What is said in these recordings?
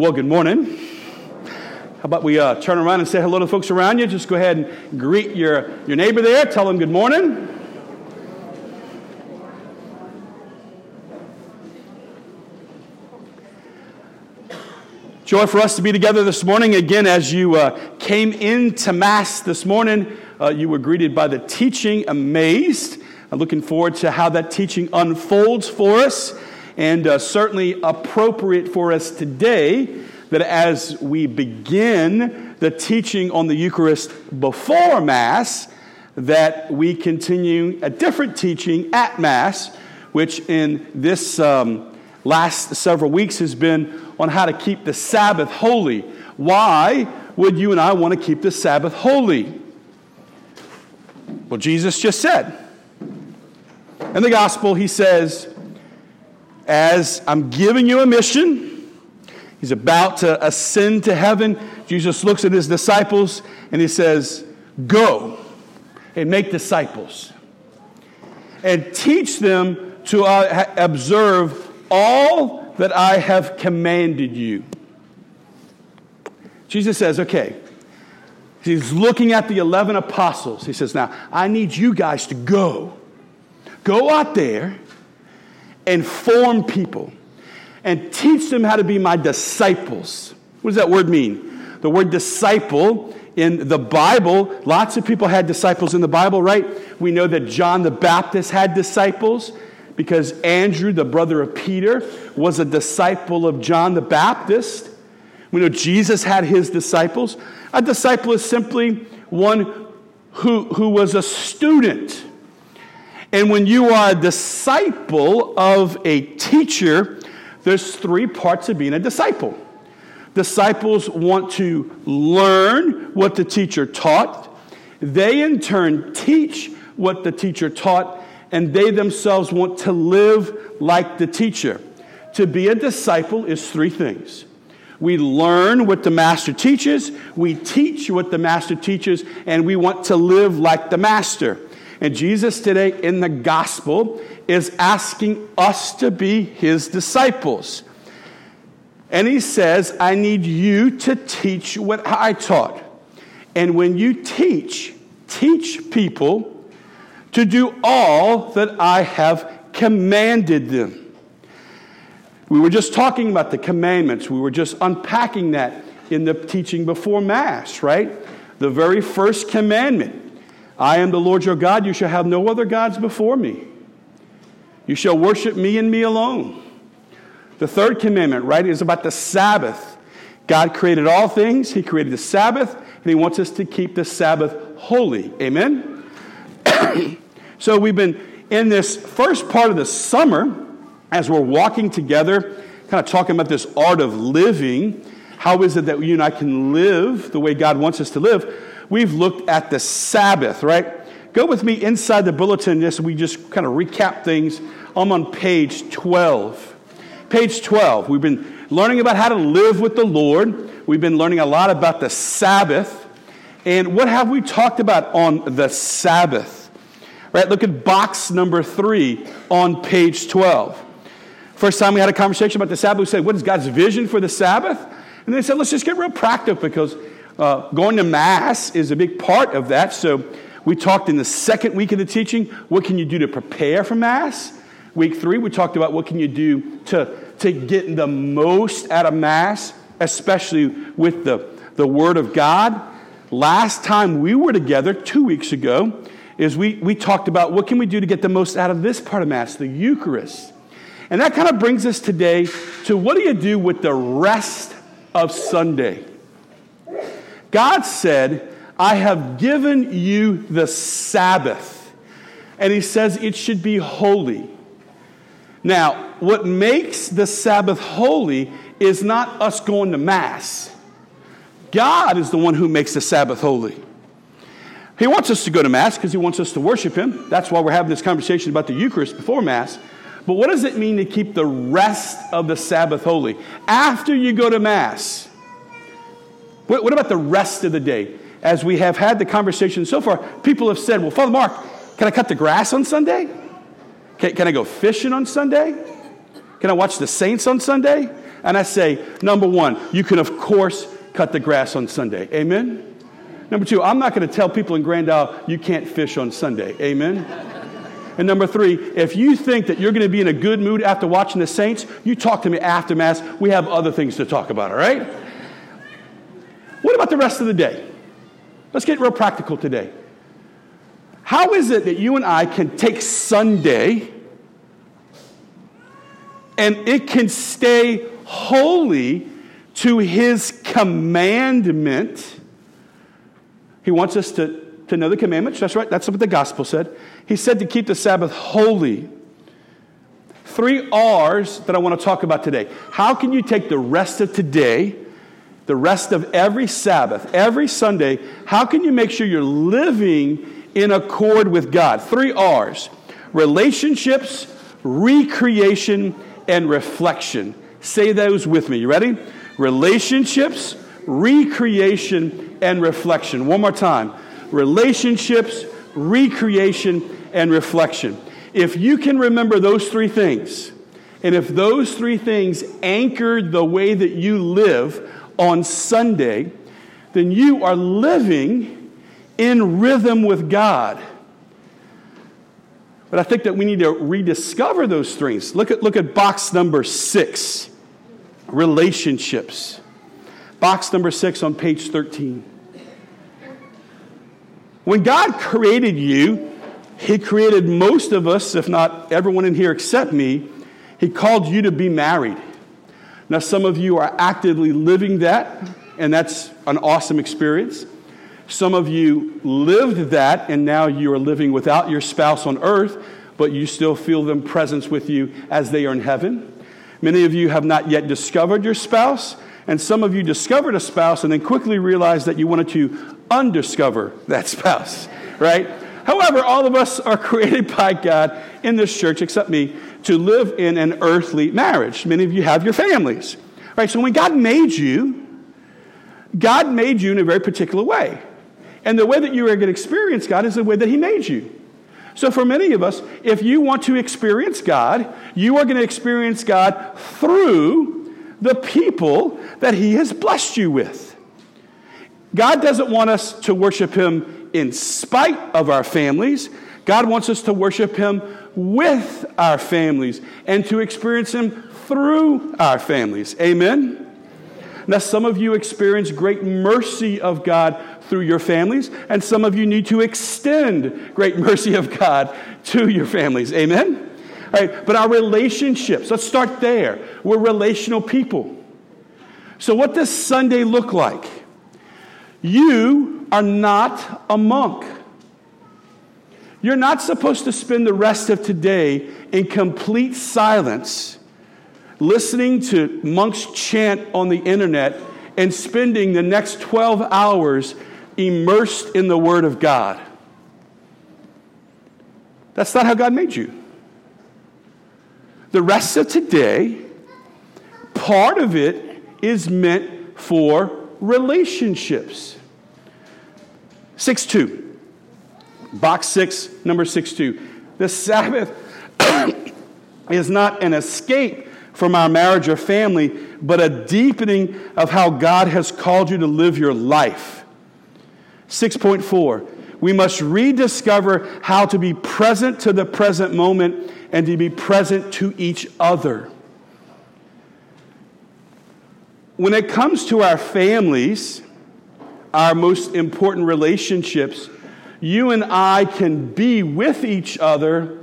Well, good morning. How about we uh, turn around and say hello to the folks around you? Just go ahead and greet your, your neighbor there. Tell them good morning. Joy for us to be together this morning. Again, as you uh, came into Mass this morning, uh, you were greeted by the teaching, amazed. I'm looking forward to how that teaching unfolds for us and uh, certainly appropriate for us today that as we begin the teaching on the Eucharist before Mass, that we continue a different teaching at Mass, which in this um, last several weeks has been on how to keep the Sabbath holy. Why would you and I want to keep the Sabbath holy? Well, Jesus just said. In the gospel, he says, as I'm giving you a mission. He's about to ascend to heaven. Jesus looks at his disciples and he says, Go and make disciples and teach them to uh, observe all that I have commanded you. Jesus says, Okay. He's looking at the 11 apostles. He says, Now, I need you guys to go. Go out there and form people and teach them how to be my disciples. What does that word mean? The word disciple in the Bible, lots of people had disciples in the Bible, right? We know that John the Baptist had disciples because Andrew, the brother of Peter, was a disciple of John the Baptist. We know Jesus had his disciples. A disciple is simply one who, who was a student and when you are a disciple of a teacher, there's three parts of being a disciple. Disciples want to learn what the teacher taught. They, in turn, teach what the teacher taught, and they themselves want to live like the teacher. To be a disciple is three things. We learn what the master teaches, we teach what the master teaches, and we want to live like the master. And Jesus today in the gospel is asking us to be his disciples. And he says, I need you to teach what I taught. And when you teach, teach people to do all that I have commanded them. We were just talking about the commandments. We were just unpacking that in the teaching before Mass, right? The very first commandment I am the Lord your God. You shall have no other gods before me. You shall worship me and me alone. The third commandment, right, is about the Sabbath. God created all things, He created the Sabbath, and He wants us to keep the Sabbath holy. Amen? so we've been in this first part of the summer as we're walking together, kind of talking about this art of living. How is it that you and I can live the way God wants us to live? We've looked at the Sabbath, right? Go with me inside the bulletin as we just kind of recap things. I'm on page 12. Page 12, we've been learning about how to live with the Lord. We've been learning a lot about the Sabbath. And what have we talked about on the Sabbath? Right, look at box number three on page 12. First time we had a conversation about the Sabbath, we said, What is God's vision for the Sabbath? And they said, Let's just get real practical because uh, going to Mass is a big part of that. So we talked in the second week of the teaching what can you do to prepare for Mass? Week three, we talked about what can you do to, to get the most out of Mass, especially with the, the Word of God. Last time we were together, two weeks ago, is we, we talked about what can we do to get the most out of this part of Mass, the Eucharist. And that kind of brings us today to what do you do with the rest of Sunday? God said, I have given you the Sabbath. And he says it should be holy. Now, what makes the Sabbath holy is not us going to Mass. God is the one who makes the Sabbath holy. He wants us to go to Mass because he wants us to worship him. That's why we're having this conversation about the Eucharist before Mass. But what does it mean to keep the rest of the Sabbath holy? After you go to Mass, what, what about the rest of the day? As we have had the conversation so far, people have said, Well, Father Mark, can I cut the grass on Sunday? Can, can I go fishing on Sunday? Can I watch the Saints on Sunday? And I say, number one, you can, of course, cut the grass on Sunday. Amen? Number two, I'm not going to tell people in Grand Isle you can't fish on Sunday. Amen? And number three, if you think that you're going to be in a good mood after watching the Saints, you talk to me after Mass. We have other things to talk about, all right? The rest of the day? Let's get real practical today. How is it that you and I can take Sunday and it can stay holy to His commandment? He wants us to, to know the commandments. That's right. That's what the gospel said. He said to keep the Sabbath holy. Three R's that I want to talk about today. How can you take the rest of today, the rest of every Sabbath, every Sunday, how can you make sure you're living in accord with God? Three R's relationships, recreation, and reflection. Say those with me. You ready? Relationships, recreation, and reflection. One more time relationships, recreation, and reflection. If you can remember those three things, and if those three things anchor the way that you live on Sunday, then you are living in rhythm with God. But I think that we need to rediscover those things. Look at, look at box number six relationships. Box number six on page 13. When God created you, He created most of us, if not everyone in here except me, He called you to be married. Now, some of you are actively living that, and that's an awesome experience. Some of you lived that, and now you are living without your spouse on earth, but you still feel them presence with you as they are in heaven. Many of you have not yet discovered your spouse, and some of you discovered a spouse and then quickly realized that you wanted to undiscover that spouse, right? However, all of us are created by God in this church, except me, to live in an earthly marriage. Many of you have your families, right? So when God made you, God made you in a very particular way. And the way that you are going to experience God is the way that He made you. So, for many of us, if you want to experience God, you are going to experience God through the people that He has blessed you with. God doesn't want us to worship Him in spite of our families. God wants us to worship Him with our families and to experience Him through our families. Amen? Now, some of you experience great mercy of God through your families, and some of you need to extend great mercy of God to your families. Amen? All right, but our relationships, let's start there. We're relational people. So, what does Sunday look like? You are not a monk. You're not supposed to spend the rest of today in complete silence, listening to monks chant on the internet and spending the next 12 hours immersed in the Word of God. That's not how God made you. The rest of today, part of it is meant for relationships. 6 2. Box 6, number 6 2. The Sabbath is not an escape from our marriage or family, but a deepening of how God has called you to live your life. 6.4. We must rediscover how to be present to the present moment and to be present to each other. When it comes to our families, our most important relationships, you and I can be with each other,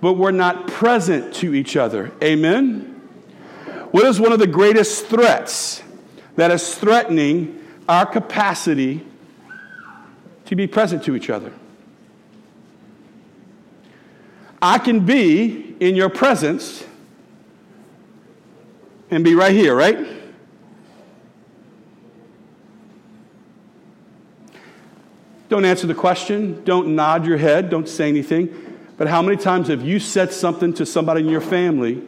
but we're not present to each other. Amen? What is one of the greatest threats that is threatening our capacity to be present to each other? I can be in your presence and be right here, right? Don't answer the question. Don't nod your head. Don't say anything. But how many times have you said something to somebody in your family,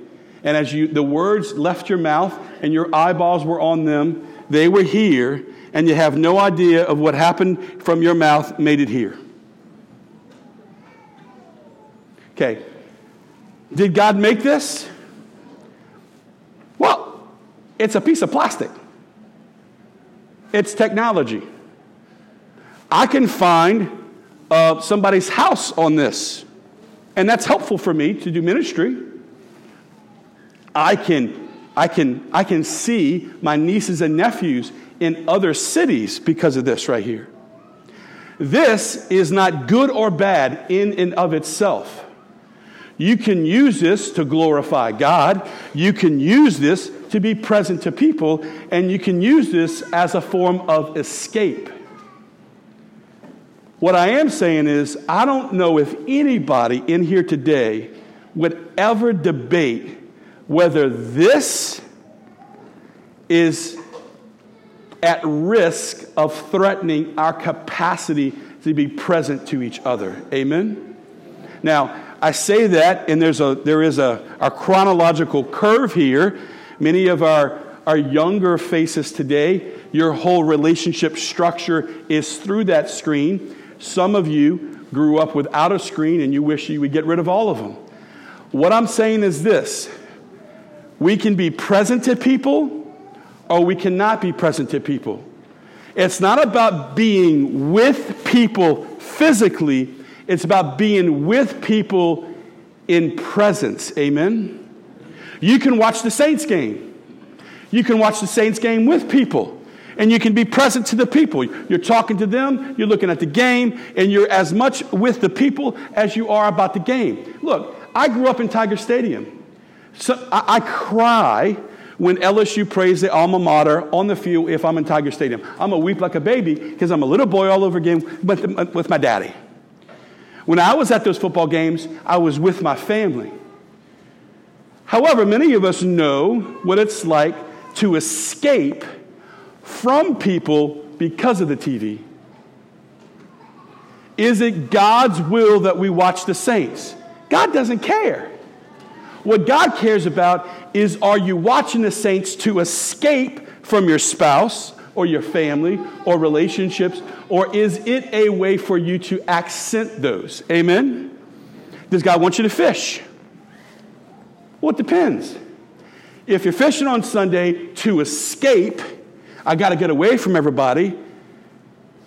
and as you, the words left your mouth and your eyeballs were on them, they were here, and you have no idea of what happened from your mouth made it here? Okay. Did God make this? Well, It's a piece of plastic, it's technology. I can find uh, somebody's house on this, and that's helpful for me to do ministry. I can, I can, I can see my nieces and nephews in other cities because of this right here. This is not good or bad in and of itself. You can use this to glorify God. You can use this to be present to people, and you can use this as a form of escape. What I am saying is, I don't know if anybody in here today would ever debate whether this is at risk of threatening our capacity to be present to each other. Amen? Now, I say that, and there's a, there is a, a chronological curve here. Many of our, our younger faces today, your whole relationship structure is through that screen. Some of you grew up without a screen and you wish you would get rid of all of them. What I'm saying is this we can be present to people or we cannot be present to people. It's not about being with people physically, it's about being with people in presence. Amen? You can watch the Saints game. You can watch the Saints game with people. And you can be present to the people. You're talking to them, you're looking at the game, and you're as much with the people as you are about the game. Look, I grew up in Tiger Stadium. So I, I cry when LSU prays the alma mater on the field if I'm in Tiger Stadium. I'm to weep like a baby because I'm a little boy all over again with, with my daddy. When I was at those football games, I was with my family. However, many of us know what it's like to escape from people because of the TV. Is it God's will that we watch the saints? God doesn't care. What God cares about is are you watching the saints to escape from your spouse or your family or relationships, or is it a way for you to accent those? Amen? Does God want you to fish? Well, it depends. If you're fishing on Sunday to escape, I got to get away from everybody,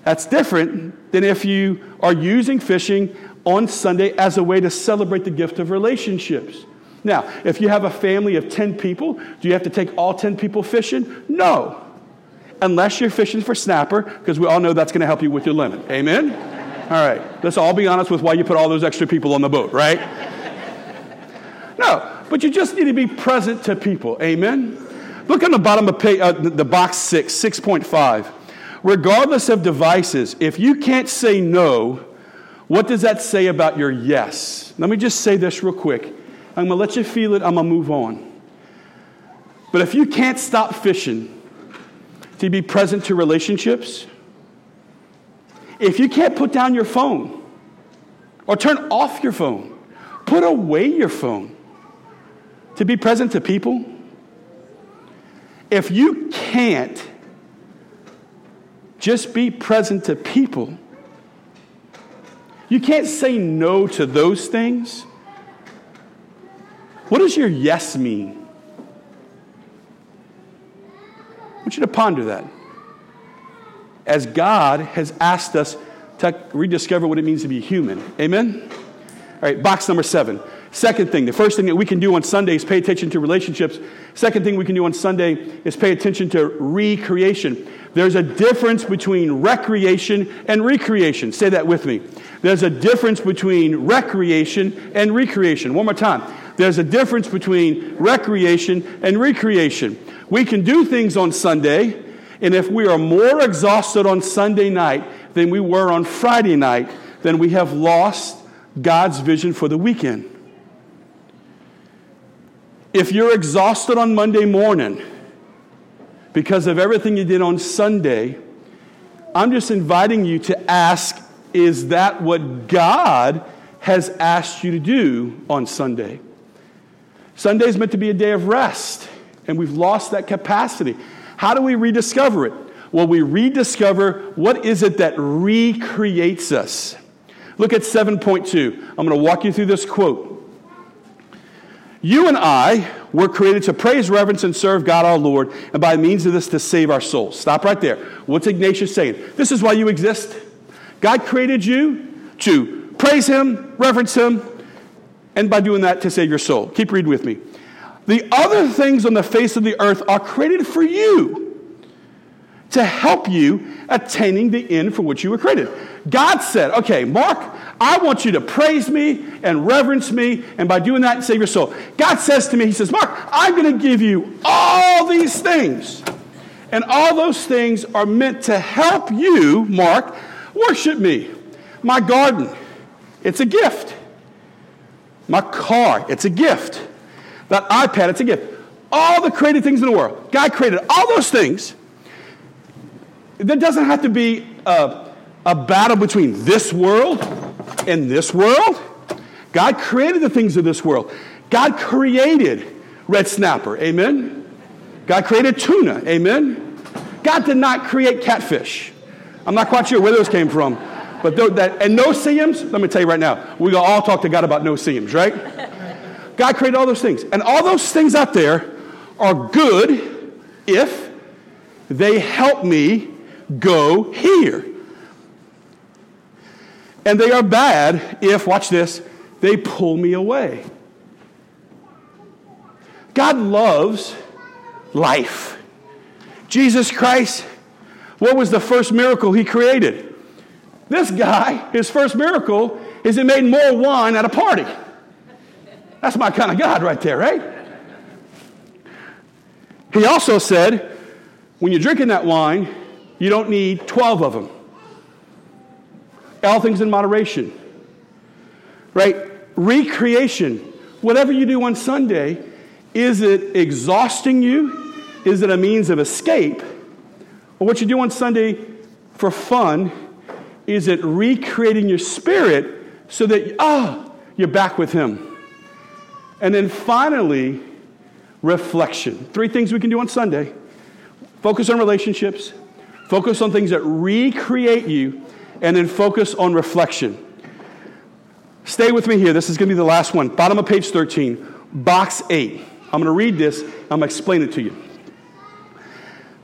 that's different than if you are using fishing on Sunday as a way to celebrate the gift of relationships. Now, if you have a family of 10 people, do you have to take all 10 people fishing? No. Unless you're fishing for snapper, because we all know that's going to help you with your limit. Amen? All right. Let's all be honest with why you put all those extra people on the boat, right? No, but you just need to be present to people. Amen? Look on the bottom of page, uh, the box 6, 6.5. Regardless of devices, if you can't say no, what does that say about your yes? Let me just say this real quick. I'm going to let you feel it. I'm going to move on. But if you can't stop fishing to be present to relationships, if you can't put down your phone or turn off your phone, put away your phone to be present to people, if you can't just be present to people, you can't say no to those things what does your yes mean? I want you to ponder that. As God has asked us to rediscover what it means to be human. Amen? All right, box number seven. Second thing, the first thing that we can do on Sunday is pay attention to relationships. Second thing we can do on Sunday is pay attention to recreation. There's a difference between recreation and recreation. Say that with me. There's a difference between recreation and recreation. One more time. There's a difference between recreation and recreation. We can do things on Sunday, and if we are more exhausted on Sunday night than we were on Friday night, then we have lost God's vision for the weekend. If you're exhausted on Monday morning because of everything you did on Sunday, I'm just inviting you to ask is that what God has asked you to do on Sunday? Sunday is meant to be a day of rest, and we've lost that capacity. How do we rediscover it? Well, we rediscover what is it that recreates us. Look at 7.2. I'm going to walk you through this quote. You and I were created to praise, reverence, and serve God our Lord, and by means of this to save our souls. Stop right there. What's Ignatius saying? This is why you exist. God created you to praise Him, reverence Him, and by doing that to save your soul. Keep reading with me. The other things on the face of the earth are created for you to help you attaining the end for which you were created. God said, okay, Mark, I want you to praise me and reverence me, and by doing that, save your soul. God says to me, He says, Mark, I'm going to give you all these things. And all those things are meant to help you, Mark, worship me. My garden, it's a gift. My car, it's a gift. That iPad, it's a gift. All the created things in the world. God created all those things. There doesn't have to be a, a battle between this world and this world. God created the things of this world. God created red snapper. Amen. God created tuna. Amen. God did not create catfish. I'm not quite sure where those came from. But that, and no-see-ums, let me tell you right now, we all talk to God about no-see-ums, right? God created all those things. And all those things out there are good if they help me go here. And they are bad if, watch this, they pull me away. God loves life. Jesus Christ, what was the first miracle he created? This guy, his first miracle is he made more wine at a party. That's my kind of God right there, right? He also said, when you're drinking that wine, you don't need 12 of them. All things in moderation. Right? Recreation. Whatever you do on Sunday, is it exhausting you? Is it a means of escape? Or what you do on Sunday for fun, is it recreating your spirit so that, ah, oh, you're back with Him? And then finally, reflection. Three things we can do on Sunday focus on relationships, focus on things that recreate you, and then focus on reflection. Stay with me here. This is going to be the last one. Bottom of page 13, box 8. I'm going to read this, I'm going to explain it to you.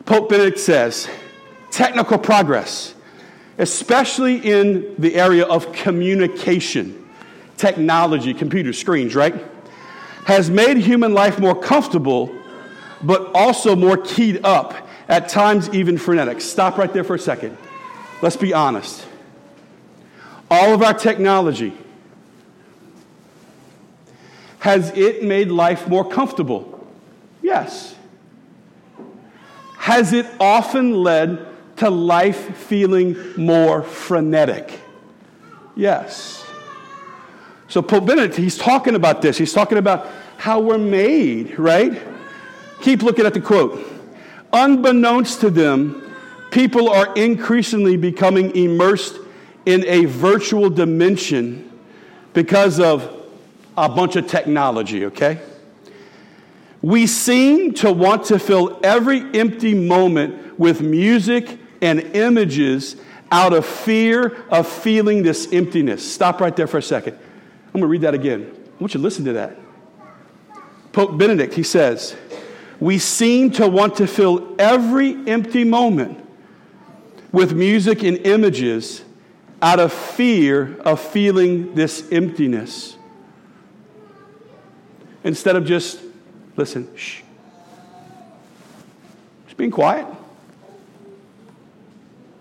Pope Benedict says, technical progress, especially in the area of communication, technology, computer screens, right? has made human life more comfortable, but also more keyed up, at times even frenetic. Stop right there for a second. Let's be honest. All of our technology, has it made life more comfortable? Yes. Has it often led to life feeling more frenetic? Yes. So Pope Benedict, he's talking about this. He's talking about how we're made, right? Keep looking at the quote. Unbeknownst to them, people are increasingly becoming immersed in a virtual dimension because of a bunch of technology, okay? We seem to want to fill every empty moment with music and images out of fear of feeling this emptiness. Stop right there for a second. I'm going to read that again. I want you to listen to that. Pope Benedict, he says, We seem to want to fill every empty moment with music and images out of fear of feeling this emptiness. Instead of just, listen, shh, just being quiet,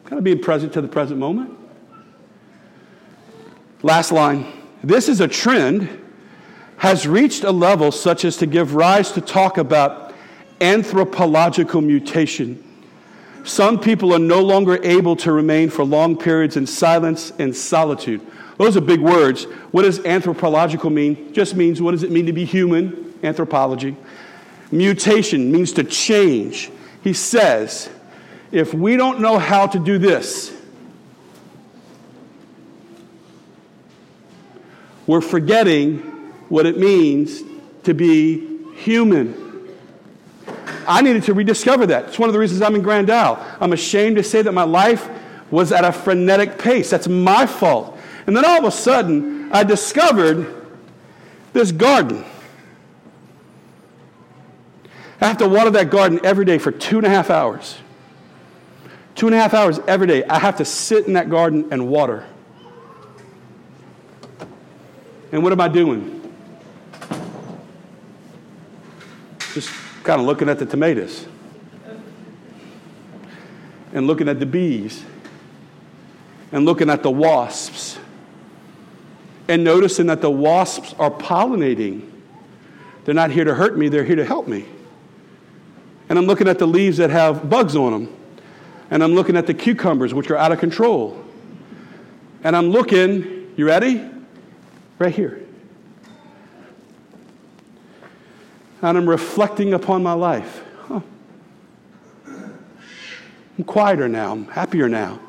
kind of being present to the present moment. Last line. This is a trend, has reached a level such as to give rise to talk about anthropological mutation. Some people are no longer able to remain for long periods in silence and solitude. Those are big words. What does anthropological mean? Just means what does it mean to be human? Anthropology. Mutation means to change. He says, if we don't know how to do this, we're forgetting what it means to be human. I needed to rediscover that. It's one of the reasons I'm in Grand Isle. I'm ashamed to say that my life was at a frenetic pace. That's my fault. And then all of a sudden, I discovered this garden. I have to water that garden every day for two and a half hours. Two and a half hours every day. I have to sit in that garden and water. And what am I doing? Just kind of looking at the tomatoes and looking at the bees and looking at the wasps and noticing that the wasps are pollinating. They're not here to hurt me, they're here to help me. And I'm looking at the leaves that have bugs on them. And I'm looking at the cucumbers, which are out of control. And I'm looking, you ready? Right here. And I'm reflecting upon my life. Huh. I'm quieter now, I'm happier now.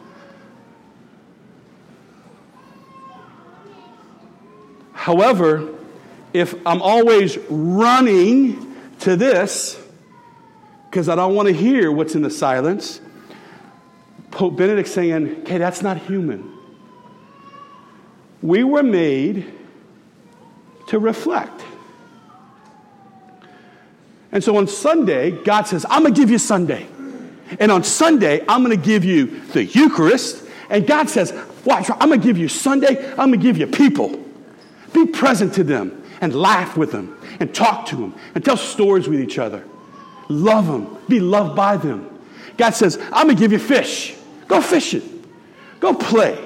However, if I'm always running to this, because I don't want to hear what's in the silence, Pope Benedict saying, okay, that's not human. We were made to reflect. And so on Sunday, God says, I'm going to give you Sunday. And on Sunday, I'm going to give you the Eucharist. And God says, watch, I'm going to give you Sunday, I'm going to give you people. Be present to them and laugh with them and talk to them and tell stories with each other. Love them. Be loved by them. God says, I'm going to give you fish. Go fishing. Go play.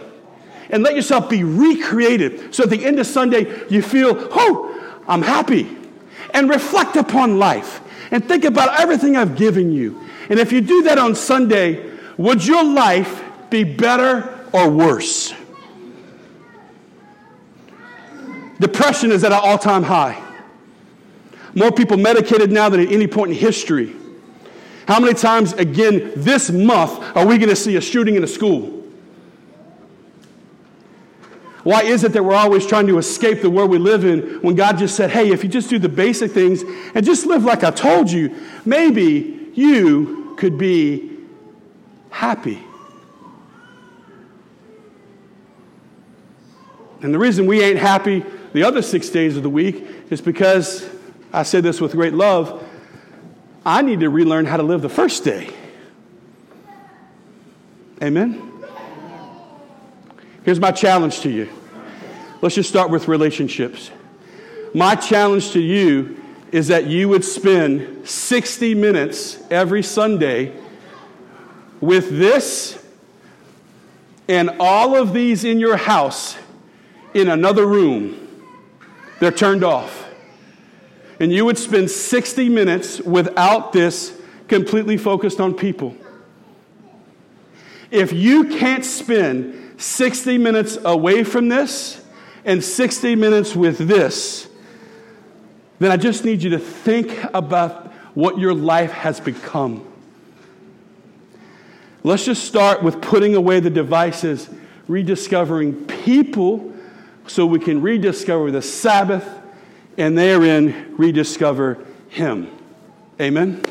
And let yourself be recreated so at the end of Sunday you feel, oh, I'm happy. And reflect upon life and think about everything I've given you. And if you do that on Sunday, would your life be better or worse? Depression is at an all time high. More people medicated now than at any point in history. How many times again this month are we going to see a shooting in a school? Why is it that we're always trying to escape the world we live in when God just said, hey, if you just do the basic things and just live like I told you, maybe you could be happy? And the reason we ain't happy the other six days of the week is because I say this with great love. I need to relearn how to live the first day. Amen? Here's my challenge to you. Let's just start with relationships. My challenge to you is that you would spend 60 minutes every Sunday with this and all of these in your house in another room they're turned off. And you would spend 60 minutes without this completely focused on people. If you can't spend 60 minutes away from this and 60 minutes with this, then I just need you to think about what your life has become. Let's just start with putting away the devices, rediscovering people so we can rediscover the Sabbath and therein rediscover Him. Amen.